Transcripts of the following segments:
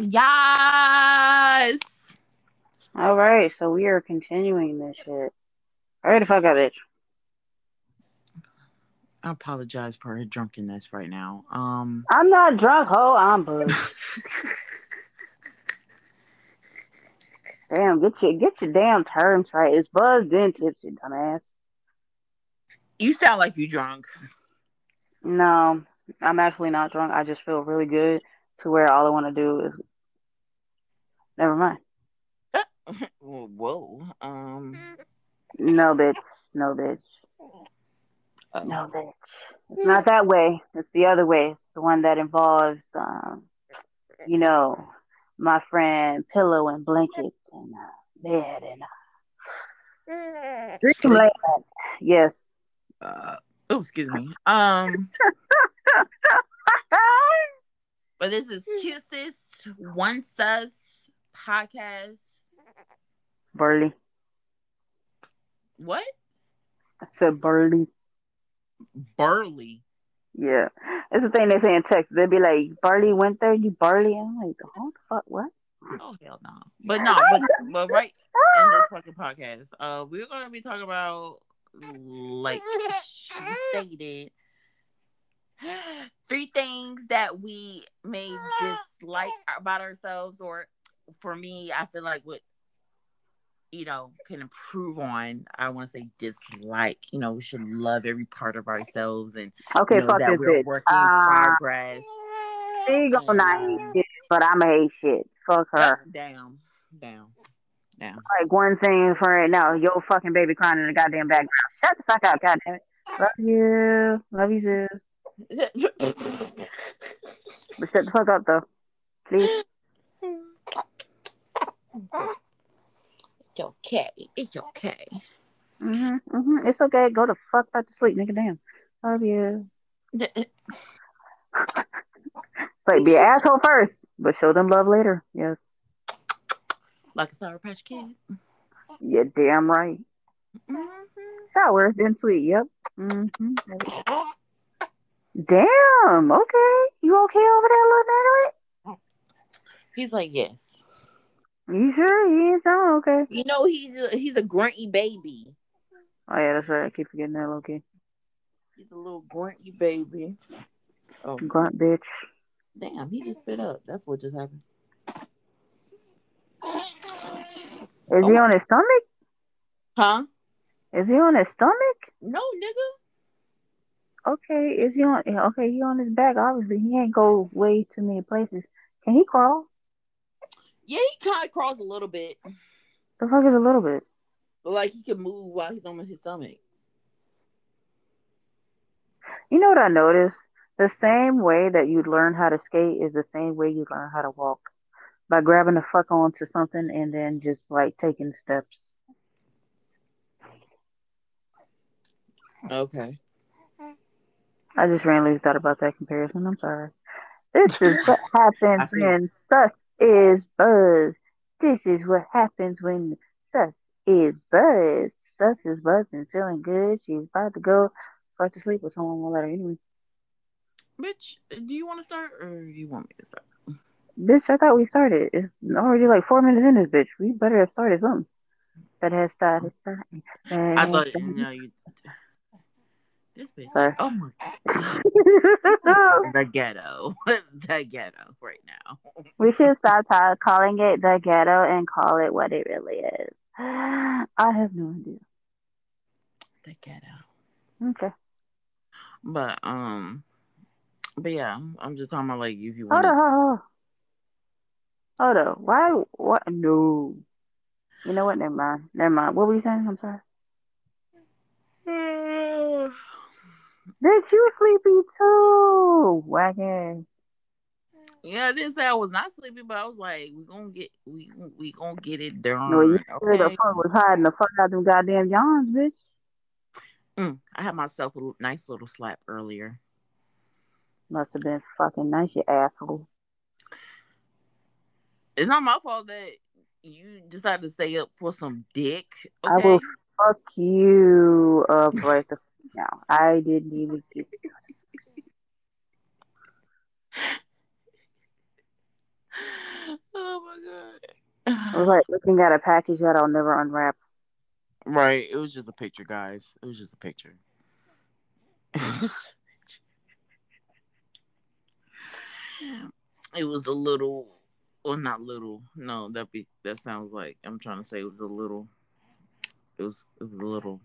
Yes. All right, so we are continuing this shit. All right, the fuck out, bitch. I apologize for her drunkenness right now. Um, I'm not drunk, ho. I'm buzzed. damn, get your get your damn terms right. It's buzzed then tipsy, dumbass. you sound like you drunk. No, I'm actually not drunk. I just feel really good to where all I want to do is. Never mind. Whoa. Um. No, bitch. No, bitch. oh. No, bitch. It's not that way. It's the other way. It's the one that involves, um, you know, my friend pillow and blanket and uh, bed and uh, dreamland. Yes. Uh, oh, excuse me. Um. But this is two sis, one sus podcast. Burley. What? I said Burley. Burley. Yeah. It's the thing they say in Texas. They'd be like, Barley went there, you Barley. I'm like, "Oh the fuck? What? Oh hell no. But no, but, but right in this fucking podcast, uh, we're gonna be talking about like she stated three things that we may dislike about ourselves, or for me, I feel like what you know can improve on. I want to say dislike. You know, we should love every part of ourselves and Okay, know fuck that this we're bitch. working Uh, progress. she gonna not hate shit, but I'ma hate shit. Fuck her. Down, down, down. Like one thing for right now, yo fucking baby crying in the goddamn background. Shut the fuck up, goddamn it. Love you. Love you, sis. But shut the fuck up though. Please. It's okay. It's okay. Mhm. Mhm. It's okay. Go the fuck back to sleep, nigga. Damn. Love you. Like be an asshole first, but show them love later. Yes. Like a Sour Patch Kid. Yeah, damn right. Sour, then sweet. Yep. hmm Damn. Okay. You okay over there, little Natalie? He's like, yes. You sure? You ain't sound okay. You know, he's a, he's a grunty baby. Oh yeah, that's right. I keep forgetting that. Okay. He's a little grunty baby. Oh, Grunt bitch. damn. He just spit up. That's what just happened. Is he on his stomach? Huh? Is he on his stomach? No, nigga. Okay. Is he on? yeah, Okay, he on his back. Obviously, he ain't go way too many places. Can he crawl? Yeah, he kind of crawls a little bit. The fuck is a little bit? But like he can move while he's on his stomach. You know what I noticed? The same way that you learn how to skate is the same way you learn how to walk. By grabbing the fuck onto something and then just like taking steps. Okay. I just randomly thought about that comparison. I'm sorry. This is what happens when sus is buzz. This is what happens when sus is buzz. Sus is buzzed and feeling good. She's about to go fuck to sleep with someone will let her anyway. Bitch, do you want to start or do you want me to start? Bitch, I thought we started. It's already like four minutes in this bitch. We better have started something. That has started something. I thought, started- no, you. This bitch. Sorry. Oh my god. the ghetto. the ghetto right now. we should stop calling it the ghetto and call it what it really is. I have no idea. The ghetto. Okay. But um, but yeah, I'm just talking about like if you want. hold on. Hold on. Why? What? No. You know what? Never mind. Never mind. What were you saying? I'm sorry. Bitch, you sleepy too. Wagon. Yeah, I didn't say I was not sleepy, but I was like, we gonna get we we gonna get it done. No, you sure the fuck was hiding the fuck out them goddamn yawns, bitch. Mm, I had myself a nice little slap earlier. Must have been fucking nice, you asshole. It's not my fault that you decided to stay up for some dick. I will fuck you up right the fuck now. I didn't even get Oh my god. I was like looking at a package that I'll never unwrap. Right. It was just a picture, guys. It was just a picture. it was a little well not little. No, that be that sounds like I'm trying to say it was a little it was it was a little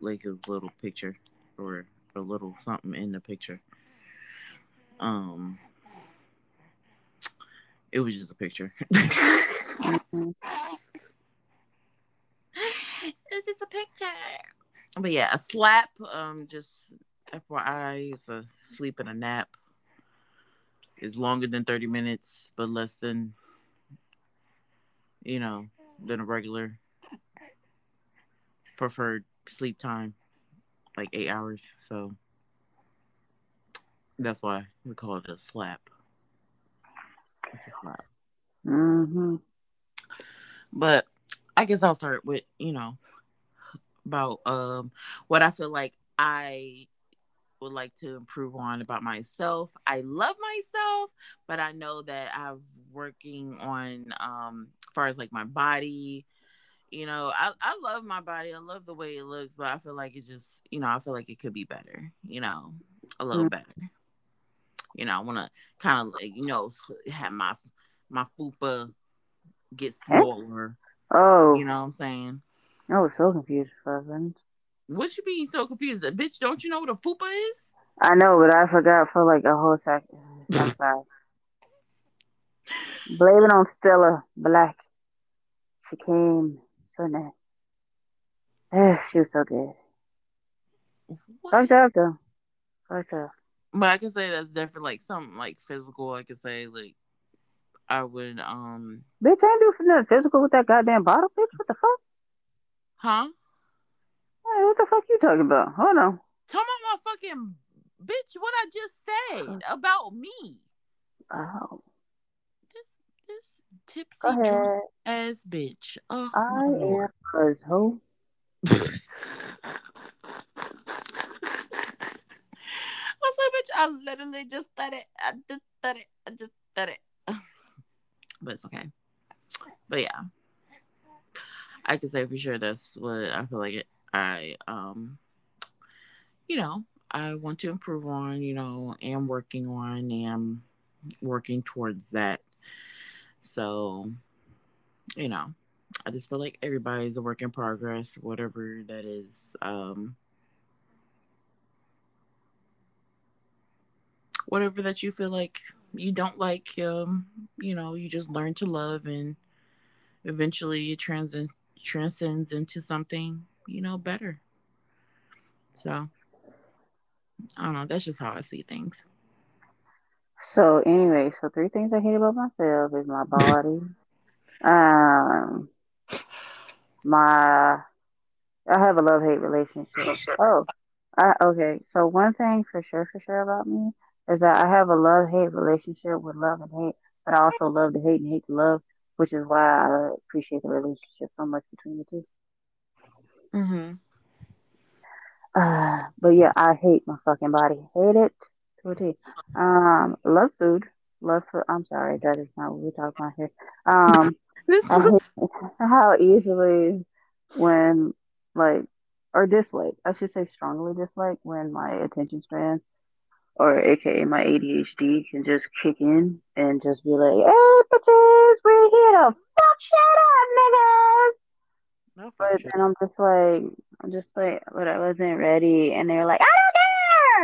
like a little picture or a little something in the picture. Um it was just a picture. It's just a picture. But yeah, a slap, um, just FYI, it's a sleep and a nap. Is longer than 30 minutes, but less than, you know, than a regular preferred sleep time, like eight hours. So that's why we call it a slap. It's a slap. Mm-hmm. But I guess I'll start with, you know, about um what I feel like I would like to improve on about myself. I love myself, but I know that I'm working on um as far as like my body. You know, I, I love my body. I love the way it looks, but I feel like it's just, you know, I feel like it could be better, you know, a little mm-hmm. better. You know, I want to kind of like, you know, have my my fupa get smaller. Oh, you know what I'm saying? I was so confused for. What you mean so confused? Bitch, don't you know what a fupa is? I know, but I forgot for like a whole second. Blame it on Stella Black. She came so nice. Eh, she was so good. Fucked up though. Fucked up. Uh, but I can say that's definitely like something like physical. I can say like I would um Bitch, I ain't do nothing physical with that goddamn bottle, bitch. What the fuck? Huh? Hey, what the fuck you talking about? Hold on. Tell me my fucking bitch what I just said uh-huh. about me. Oh. Tipsy ass bitch. Oh, I am ho. What's up, bitch? I literally just said it. I just said it. I just said it but it's okay. But yeah, I can say for sure that's what I feel like it, I um, you know, I want to improve on. You know, am working on, am working towards that. So, you know, I just feel like everybody's a work in progress, whatever that is. Um, whatever that you feel like you don't like um you know you just learn to love and eventually it trans- transcends into something you know better so i don't know that's just how i see things so anyway so three things i hate about myself is my body um my i have a love hate relationship oh I, okay so one thing for sure for sure about me is that I have a love hate relationship with love and hate, but I also love to hate and hate to love, which is why I appreciate the relationship so much between the 2 Mm-hmm. Uh, but yeah, I hate my fucking body. Hate it to a T. Um, love food. Love food. I'm sorry, that is not what we're talking about here. Um, hate how easily when like or dislike, I should say strongly dislike when my attention span or aka my ADHD can just kick in and just be like, "Hey, bitches, we're here to fuck shit up, niggas." No but then I'm just like, I'm just like, but I wasn't ready, and they're like, "I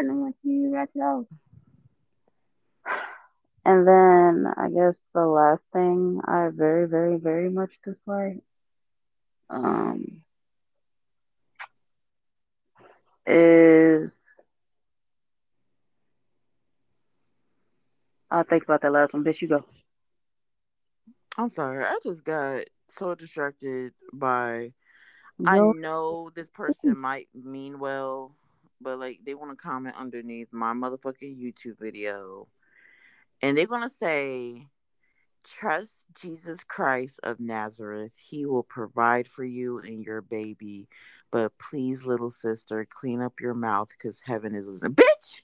and I'm like, "You got know." And then I guess the last thing I very, very, very much dislike, um, is I'll think about that last one. Bitch, you go. I'm sorry. I just got so distracted by. I know this person might mean well, but like they want to comment underneath my motherfucking YouTube video, and they're gonna say, "Trust Jesus Christ of Nazareth. He will provide for you and your baby." But please, little sister, clean up your mouth because heaven is a bitch.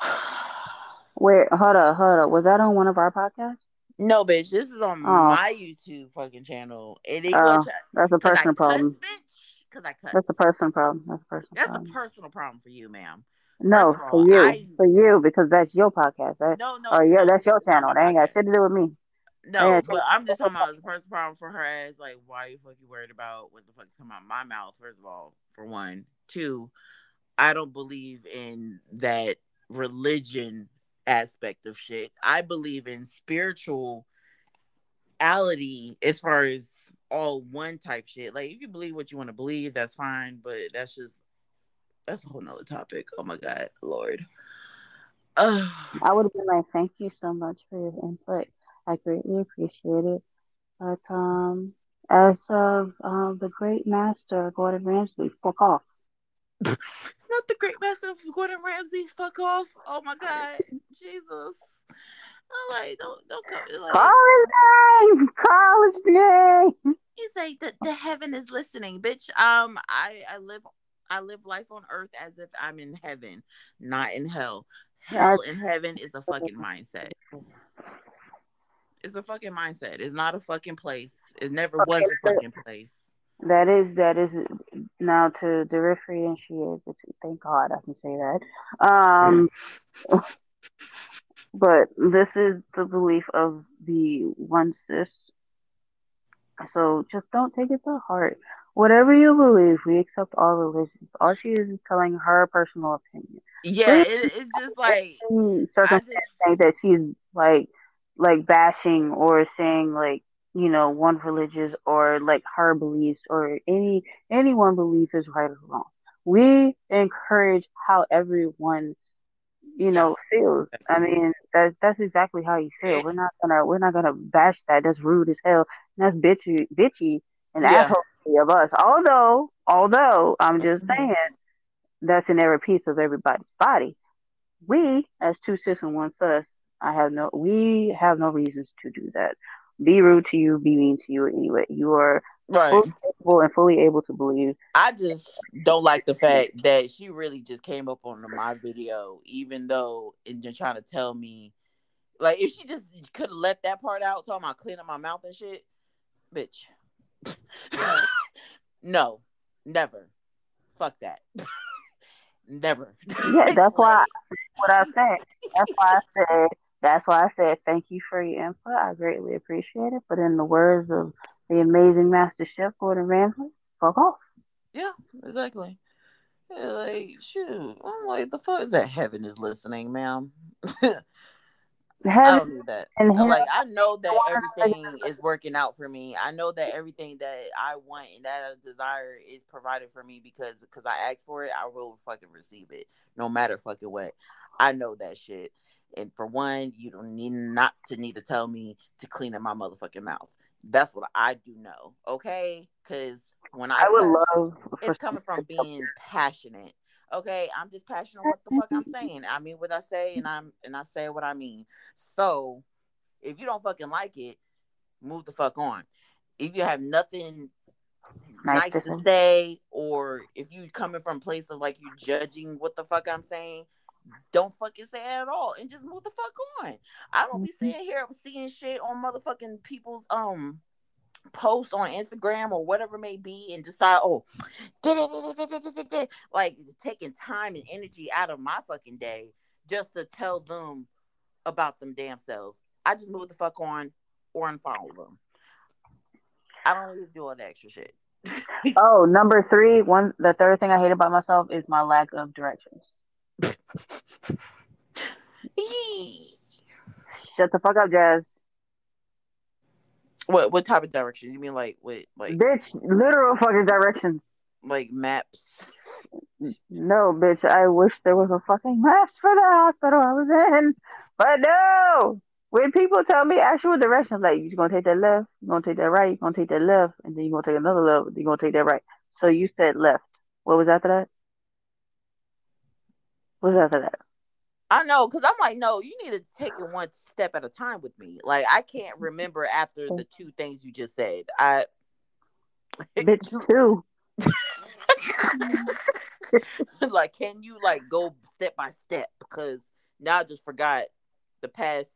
Wait, hold up, hold up. Was that on one of our podcasts? No, bitch. This is on Oh. my YouTube fucking channel. And Oh, that's a personal cuss, problem. bitch. Because I cuss. That's a personal problem. That's a personal That's a problem. personal problem for you, ma'am. no, of for you, I- for you, because that's your podcast. That, No, no. oh yeah, no, that's your channel. They ain't got shit to do with me. No, but I'm just talking about the personal problem for her as like why are you fucking worried about what the fuck's coming out of my mouth, first of all, for one. Two, I don't believe in that religion aspect of shit. I believe in spirituality as far as all one type shit. Like if you can believe what you want to believe, that's fine, but that's just that's a whole nother topic. Oh my god, Lord. Ugh. I would have been like, thank you so much for your input. I greatly appreciate it. But um, as of um, the great master Gordon Ramsay, fuck off. Not the great master of Gordon Ramsay. Fuck off. Oh my god. Jesus. I'm like, don't don't come like Call his name. Call his name. He's like the, the heaven is listening, bitch. Um I I live I live life on earth as if I'm in heaven, not in hell. Hell and heaven is a fucking mindset. It's a fucking mindset. It's not a fucking place. It never was a fucking place. That is that is now to differentiate. Thank God I can say that. Um, but this is the belief of the one sis. So just don't take it to heart. Whatever you believe, we accept all religions. All she is is telling her personal opinion. Yeah, it, it's just like Any I circumstance just that she's like like bashing or saying like you know one religious or like her beliefs or any any one belief is right or wrong. We encourage how everyone you know feels. I mean that that's exactly how you feel. We're not gonna we're not gonna bash that. That's rude as hell. That's bitchy bitchy and Yeah. asshole of us. Although although I'm just Mhm. saying that's in every piece of everybody's body. We, as two sis and one sus, I have no we have no reasons to do that. Be rude to you, be mean to you anyway. You are right. fully capable and fully able to believe. I just don't like the fact that she really just came up on my video, even though and just trying to tell me, like, if she just could have left that part out, talking about cleaning my mouth and shit, bitch. no, never. Fuck that. never. Yeah, that's why what I said. That's why I said that's why I said thank you for your input. I greatly appreciate it. But in the words of the amazing master chef Gordon Ramsay, fuck off. Yeah, exactly. Yeah, like, shoot. I'm like, the fuck is that? Heaven is listening, ma'am. I don't need that. and like I know that everything is working out for me. I know that everything that I want and that I desire is provided for me because because I asked for it, I will fucking receive it, no matter fucking what. I know that shit. And for one, you don't need not to need to tell me to clean up my motherfucking mouth. That's what I do know, okay? Because when I, I would love it's coming from being passionate. Okay, I'm just passionate what the fuck I'm saying. I mean what I say and I'm and I say what I mean. So if you don't fucking like it, move the fuck on. If you have nothing Nice nice, to say. or if you coming from a place of like you judging what the fuck I'm saying, don't fucking say it at all and just move the fuck on. I don't be Mhm. sitting here seeing shit on motherfucking people's um posts on Instagram or whatever may be and decide, oh, like taking time and energy out of my fucking day just to tell them about them damn selves. I just move the fuck on or unfollow them. I don't need to do all that extra shit. Oh, number three, one the third thing I hate about myself is my lack of directions. Shut the fuck up, Jazz. What what type of directions? You mean like what like Bitch, literal fucking directions. like maps? No, bitch, I wish there was a fucking maps for the hospital I was in. But no! When people tell me actual directions, like you're gonna take that left, you're gonna take that right, you're gonna take that left, and then you're gonna take another left, you're gonna take that right. So you said left. What was after that? What was after that? I know, cause I'm like, no, you need to take it one step at a time with me. Like I can't mm-hmm. remember after oh. the two things you just said. I Bitch, two. like, can you like go step by step? Because now I just forgot the past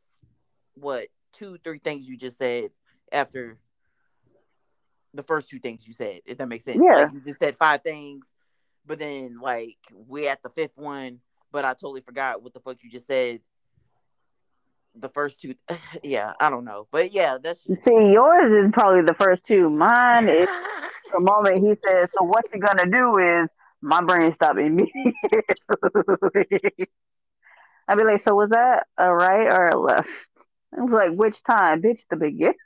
what two, three things you just said after the first two things you said, if that makes sense. Yeah. Like you just said five things, but then like we at the fifth one, but I totally forgot what the fuck you just said. The first two, yeah, I don't know, but yeah, that's See, yours is probably the first two. Mine is the moment he says, "So what you're gonna do is." My brain stopped immediately. I'd be like, "So was that a right or a left?" I was like, "Which time, bitch? The beginning."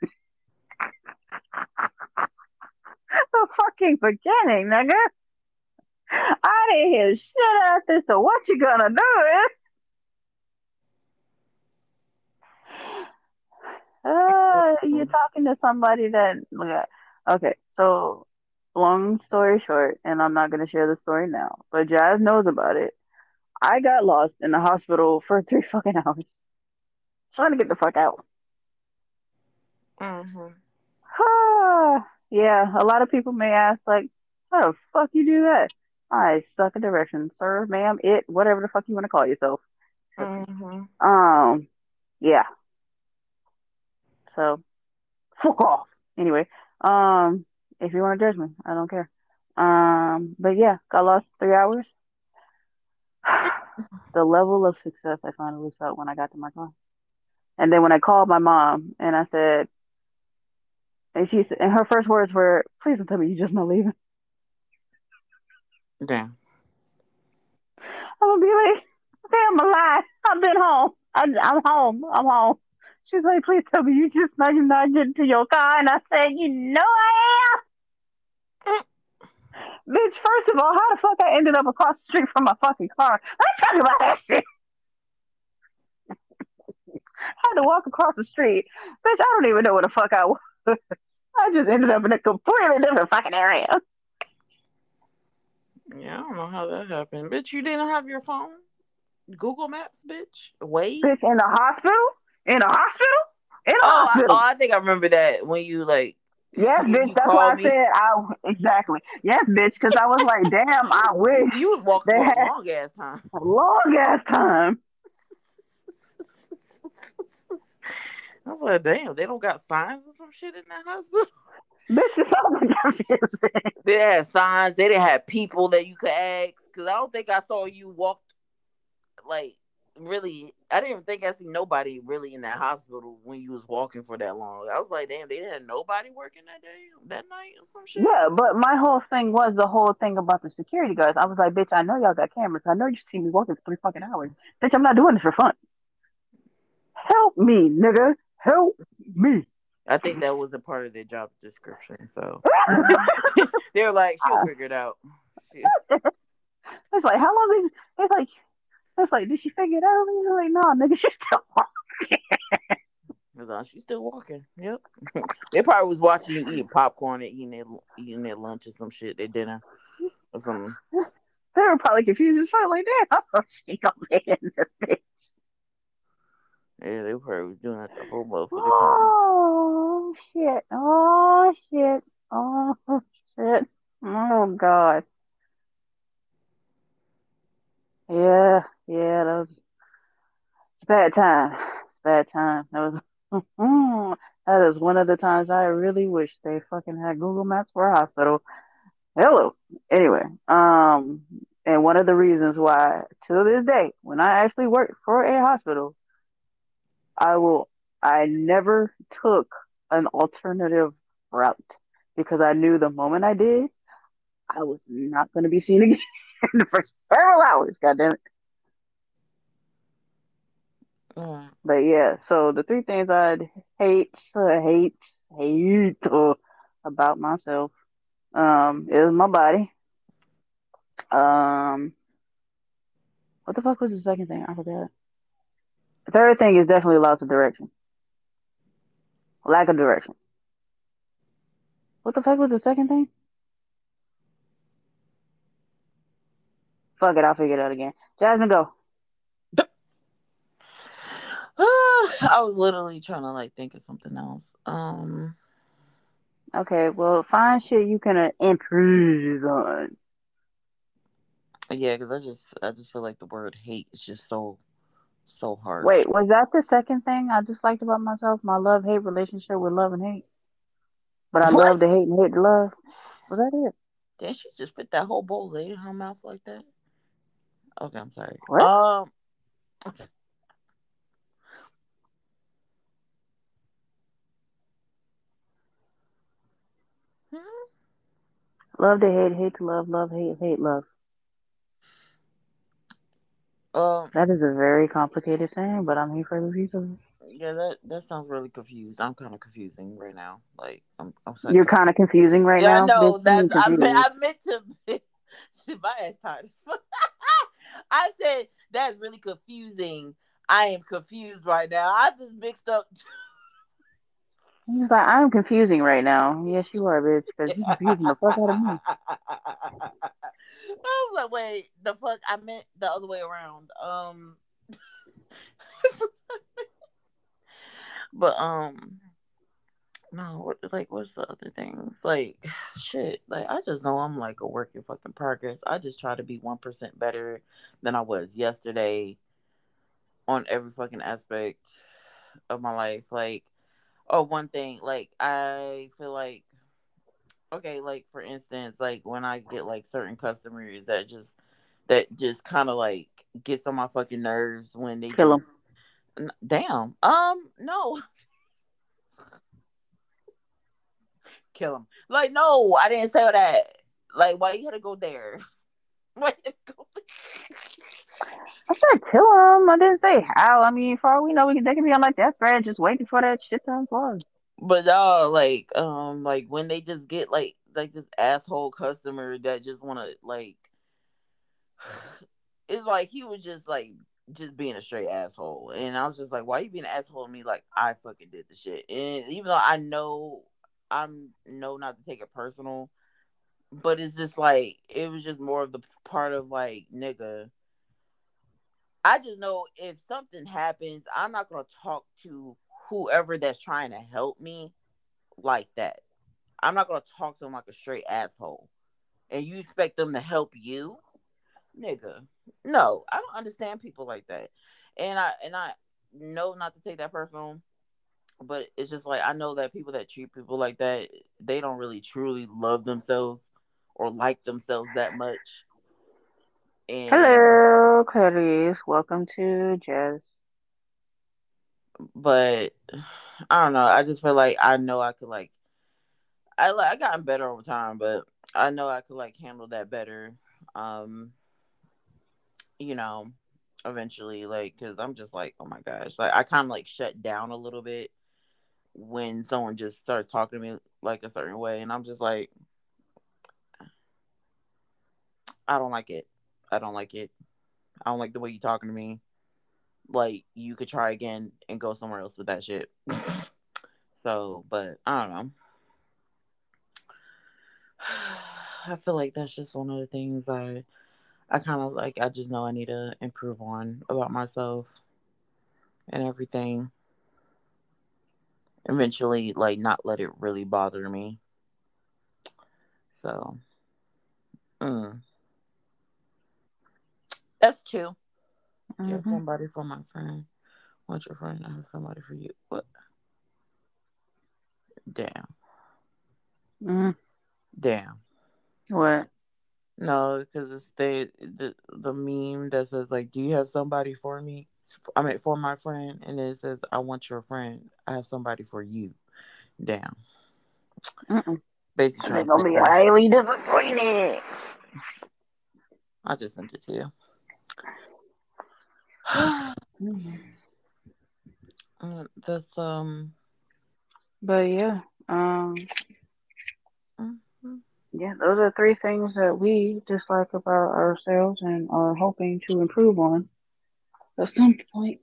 the fucking beginning, nigga. I didn't hear shit after. So what you gonna do is? Uh, you're talking to somebody that okay. So long story short, and I'm not gonna share the story now, but Jazz knows about it. I got lost in the hospital for three fucking hours, trying to get the fuck out. Mm-hmm. yeah, a lot of people may ask, like, how the fuck you do that? I suck at directions, sir, ma'am, it, whatever the fuck you want to call yourself. Mm-hmm. Um, yeah. So, fuck off. Anyway, um, if you want to judge me, I don't care. Um, but yeah, got lost three hours. the level of success I finally felt when I got to my car. And then when I called my mom and I said, and she and her first words were, "Please don't tell me you're just not leaving." Damn. I'm gonna be like, "Okay, I'm alive. I've been home. I'm, I'm home. I'm home." She's like, "Please tell me you just not you're not getting to your car." And I said, "You know I am." Bitch, first of all, how the fuck I ended up across the street from my fucking car? Let's talk about that shit. Had to walk across the street. Bitch, I don't even know where the fuck I was. I just ended up in a completely different fucking area. Yeah, I don't know how that happened. Bitch, you didn't have your phone? Google Maps, bitch? Wait. Bitch, in the hospital? In the hospital? In the Oh, I, hospital. oh, I think I remember that when you like. yes, bitch. you That's why I me. said I exactly. Yes, bitch. Because I was like, damn, I wish You was walking They had- long ass time. a long ass time. I was like, damn, they don't got signs or some shit in that hospital. Bitch, it sounds like confusing. They had signs. They didn't have people that you could ask. Cause I don't think I saw you walk. Like really, I didn't even think I seen nobody really in that hospital when you was walking for that long. I was like, damn, they didn't have nobody working that day, that night, or some shit. Yeah, but my whole thing was the whole thing about the security guards. I was like, bitch, I know y'all got cameras. I know you see me walking for three fucking hours. Bitch, I'm not doing this for fun. Help me, nigga. Help me. I think that was a part of their job description. So they were like, she'll ah. figure it out. Shit. It's like, how long is it's like it's like, did she figure it out? He's like, no, nigga, she's still walking. On, she's still walking. Yep. they probably was watching you eat popcorn and eating their eating their lunch or some shit, their dinner or something. They were probably confused as fuck, like, damn, she gonna be in this bitch? Yeah, they probably doing that the whole motherfucking. Oh shit. Oh shit. Oh shit. Oh god. Yeah, yeah, that was it's bad time. It's bad time. That was that is one of the times I really wish they fucking had Google Maps for a hospital. Hello. Anyway, um, and one of the reasons why to this day, when I actually worked for a hospital, I will I never took an alternative route because I knew the moment I did, I was not going to be seen again for several hours. God damn it. Mm. But yeah, so the three things I'd hate, uh, hate, hate uh, about myself um, is my body. Um, what the fuck was the second thing? I forgot. The third thing is definitely loss of direction. Lack of direction. What the fuck was the second thing? Fuck it, I'll figure it out again. Jasmine, go. I was literally trying to like think of something else. Um, Okay, well, find shit you can uh, improve on. yeah, because I just I just feel like the word hate is just so So hard. Wait, was that the second thing I disliked about myself? My love hate relationship with love and hate. But I What? love to hate and hate to love. Was that it? Did she just put that whole bowl laid in her mouth like that? Okay, I'm sorry. What? Um, Love to hate, hate to love, love, hate, hate, love. Um, That is a very complicated saying, but I'm here for the reason. yeah, that that sounds really confused. I'm kind of confusing right now. Like, I'm, I'm sorry. You're kind of confusing right yeah, now. no, Bitch, that's I meant. I meant to. My ass tired. I said that's really confusing. I am confused right now. I just mixed up. He's like, I'm confusing right now. Yes, you are, bitch, because you're confusing the fuck out of me. Like, wait, the fuck? I meant the other way around. Um, but um, no, like, what's the other things? Like, shit, like I just know I'm like a work in fucking progress. I just try to be one percent better than I was yesterday on every fucking aspect of my life. Like, oh, one thing, like I feel like okay, like for instance, like when I get like certain customers that just that just kind of like gets on my fucking nerves when they kill just N- damn um no kill them. like no I didn't say that like why you had to go there why you had to go there? I said kill them. I didn't say how. I mean, for all we know, we can, they can be on like death threat, just waiting for that shit to unplug. But y'all like um like when they just get like like this asshole customer that just want to like it's like he was just like just being a straight asshole. And i was just like why you being an asshole to me? Like i fucking did the shit. And even though i know i'm know not to take it personal but it's just like it was just more of the part of like nigga. I just know if something happens i'm not gonna talk to whoever that's trying to help me like that i'm not gonna talk to them like a straight asshole and you expect them to help you nigga no i don't understand people like that and i and i know not to take that personal but it's just like i know that people that treat people like that they don't really truly love themselves or like themselves that much and Hello, Clarice. Welcome to Jazz. But i don't know. I just feel like i know i could like i like i gotten better over time but i know i could like handle that better um you know eventually like because i'm just like oh my gosh. Like i kind of like shut down a little bit when someone just starts talking to me like a certain way and i'm just like i don't like it. I don't like it. I don't like the way you're talking to me like you could try again and go somewhere else with that shit. So but i don't know. I feel like that's just one of the things i i kind of like i just know i need to improve on about myself and everything. Eventually like not let it really bother me. So mm. that's two you have Mhm. somebody for my friend want your friend i have somebody for you what damn Mhm. damn What? no because it's the, the the meme that says like do you have somebody for me i mean for my friend and it says i want your friend i have somebody for you damn Mm-mm. basically They're gonna to be highly disappointed. i just sent it to you. Uh, that's um But yeah, um, mhm. yeah, those are three things that we dislike about ourselves and are hoping to improve on. At some point,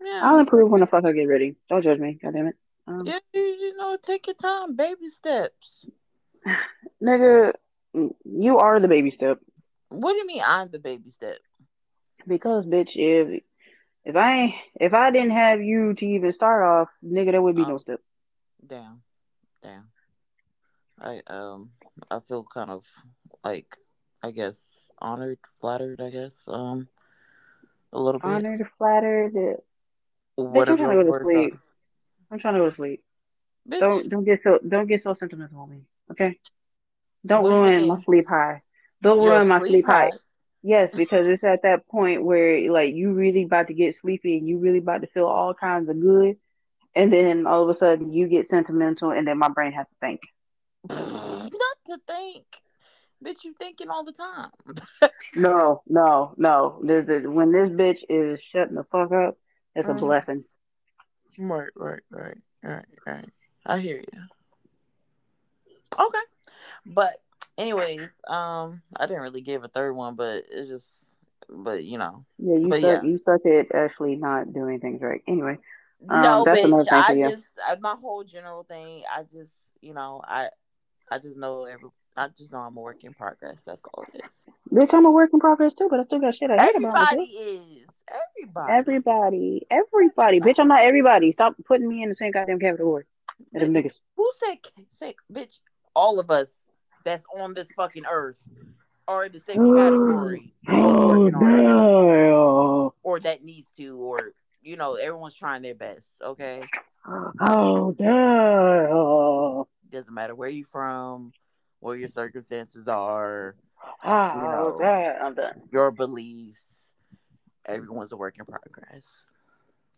yeah I'll improve when the fuck I get ready. Don't judge me, goddammit. Um, yeah you, you know take your time baby steps nigga, you are the baby step. what do you mean i'm the baby step Because bitch, if if I ain't if I didn't have you to even start off, nigga, there would be no Oh. step. damn damn i um i feel kind of like i guess honored flattered i guess um A little bit. Honored, flattered. Bitch, What I'm trying to go to sleep. I'm trying to go to sleep. Bitch, Don't don't get so don't get so sentimental on me. Okay. Don't what ruin my sleep high. Don't Your ruin my sleep sleep high. high? Yes, because it's at that point where like you really about to get sleepy and you really about to feel all kinds of good, and then all of a sudden you get sentimental, and then my brain has to think. Not to think. Bitch, you thinking all the time. No, no, no. This is when this bitch is shutting the fuck up. It's a Mhm. blessing. Right, right, right, right, right. I hear you. Okay. But anyways, um, I didn't really give a third one, but it's just but you know. Yeah, you But suck. yeah. You suck at actually not doing things right. Anyway, Um, no, that's bitch. I just I, my whole general thing, I just you know, I I just know every I just know I'm a work in progress. That's all it is. bitch, I'm a work in progress too, but I still got shit I hate about Everybody is. Everybody. Everybody, everybody, bitch, I'm not everybody. Stop putting me in the same goddamn category. Them niggas. Who said say bitch? All of us that's on this fucking earth are in the same oh, category. Oh it. no! or that needs to, or you know, everyone's trying their best. Okay, Oh no! doesn't matter where you're from, what your circumstances are, Oh know. damn! I'm done. your beliefs. Everyone's a work in progress.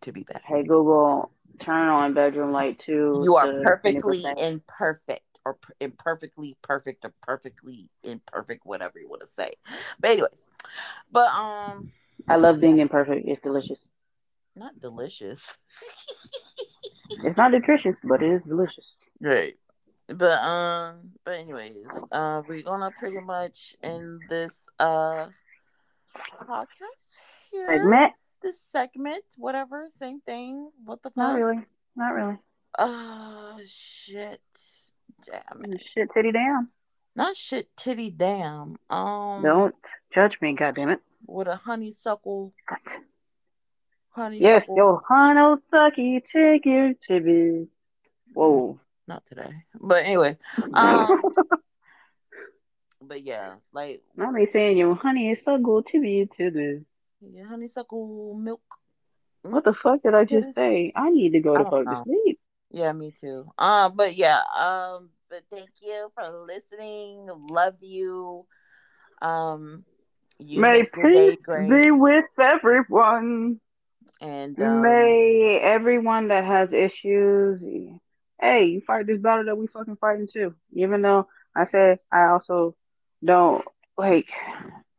To be better, Hey Google, turn on bedroom light two. you are perfectly imperfect, or imperfectly perfect, or perfectly imperfect, whatever you want to say. But anyways, but um, I love being imperfect. It's delicious. not delicious. It's not nutritious, but it is delicious. Right. But um but anyways, uh we're gonna pretty much end this uh podcast here. Segment? This segment, whatever, same thing. What the fuck? Not really. Not really. Oh shit. Damn it. Shit, titty damn. Not shit titty damn. Um Don't judge me, goddamn it. with a honeysuckle honeysuckle Yes, yo, honeysucky, take your tibby. Whoa. not today. But anyway, um but yeah, like Now they saying your honeysuckle, tibby, tibby. yeah, honeysuckle milk What the fuck did I just say? I need to go to fuck know. to sleep. Yeah, me too. Um, but yeah, um, but thank you for listening. Love you. Um, you May make your day peace be with everyone. and um, May everyone that has issues, hey, you fight this battle that we fucking fighting too. Even though I said I also don't like,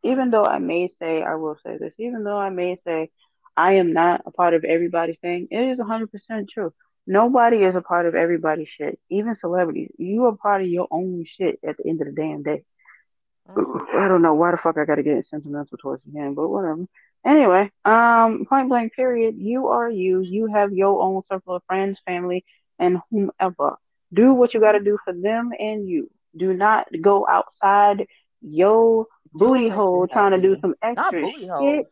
even though I may say, I will say this, even though I may say I am not a part of everybody's thing, it is 100% true. Nobody is a part of everybody's shit, even celebrities. You are part of your own shit at the end of the damn day. I don't know why the fuck I gotta get sentimental towards the end, but whatever. Anyway, um, point blank period. You are you. You have your own circle of friends, family, and whomever. Do what you gotta do for them and you. Do not go outside your booty hole trying to do some extra shit hole.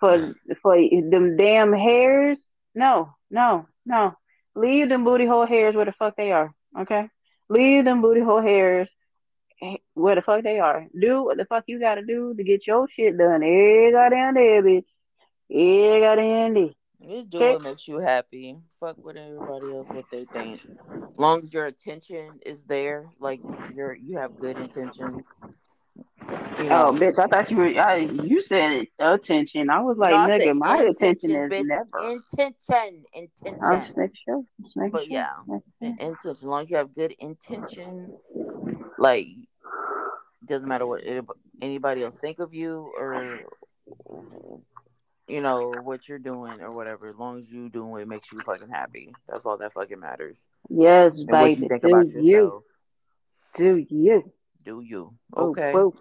for for them damn hairs. No, no, no. Leave them booty hole hairs where the fuck they are. Okay, leave them booty hole hairs where the fuck they are. Do what the fuck you gotta do to get your shit done. Every goddamn day, bitch. Every goddamn day. Just do what makes you happy. Fuck with everybody else what they think. As long as your attention is there, like you're you have good intentions. You oh, know, Oh, bitch! I thought you were. I, you said it, attention. I was like, No, I nigga, my attention intention, is bitch. never. Intention, Intention. I'm intention. just making sure. Just making But sure. yeah. Intention. As long as you have good intentions, like doesn't matter what anybody else think of you or you know what you're doing or whatever. As long as you doing what makes you fucking happy, that's all that fucking matters. Yes, And what you baby. think Do about you? Do you? do you Oh, okay? whoa.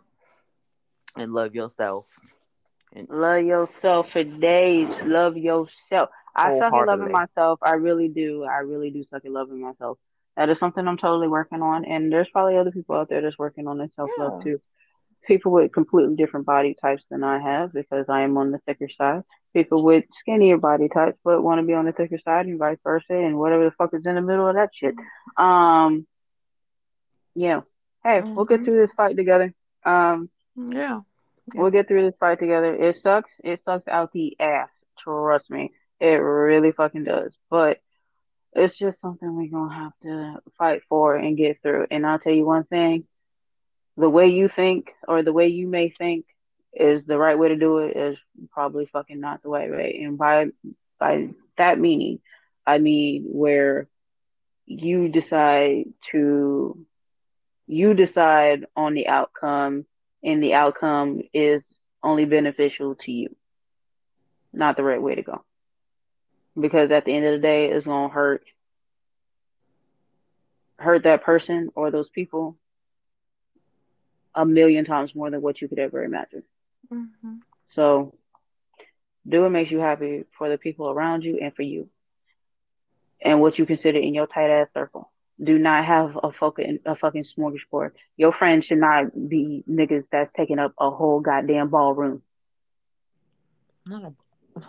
And love yourself. Love yourself for days. Love yourself. I suck at loving myself. I really do. I really do suck at loving myself. That is something I'm totally working on. And there's probably other people out there that's working on their self love Yeah. too. People with completely different body types than I have because I am on the thicker side. People with skinnier body types but want to be on the thicker side and vice versa and whatever the fuck is in the middle of that shit. Um, yeah. Hey, we'll get Mhm. through this fight together. Um, Mm, yeah, Yeah. We'll get through this fight together. It sucks. It sucks out the ass. Trust me. It really fucking does. But it's just something we're gonna have to fight for and get through. And I'll tell you one thing: the way you think or the way you may think is the right way to do it is probably fucking not the way, right way. And by by that meaning, I mean where you decide to you decide on the outcome and the outcome is only beneficial to you. Not the right way to go. Because at the end of the day it's gonna hurt hurt that person or those people a million times more than what you could ever imagine. Mm-hmm. So do what makes you happy for the people around you and for you. And what you consider in your tight ass circle. Do not have a fucking a fucking smorgasbord. Your friends should not be niggas that's taking up a whole goddamn ballroom. Not a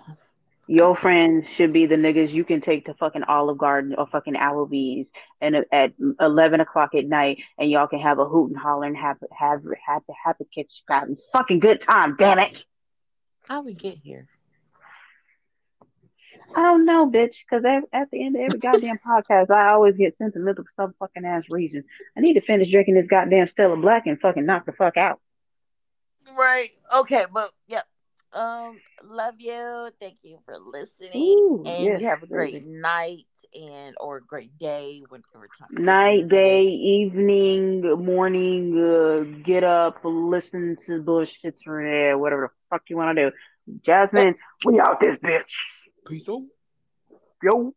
your friends should be the niggas you can take to fucking Olive Garden or fucking Applebee's and at eleven o'clock at night, and y'all can have a hoot and holler and have have have have a catch fucking good time. Damn it! How we get here? I don't know, bitch. Because at the end of every goddamn podcast, I always get sentimental for some fucking ass reason. I need to finish drinking this goddamn Stella Black and fucking knock the fuck out. Right. Okay. But yeah, um, love you. Thank you for listening. Ooh, and yes, you have a great night and or a great day, whatever time. Night, day, evening, morning. Uh, get up, listen to bullshit whatever the fuck you want to do. Jasmine, we out this bitch. Peace out. Yo.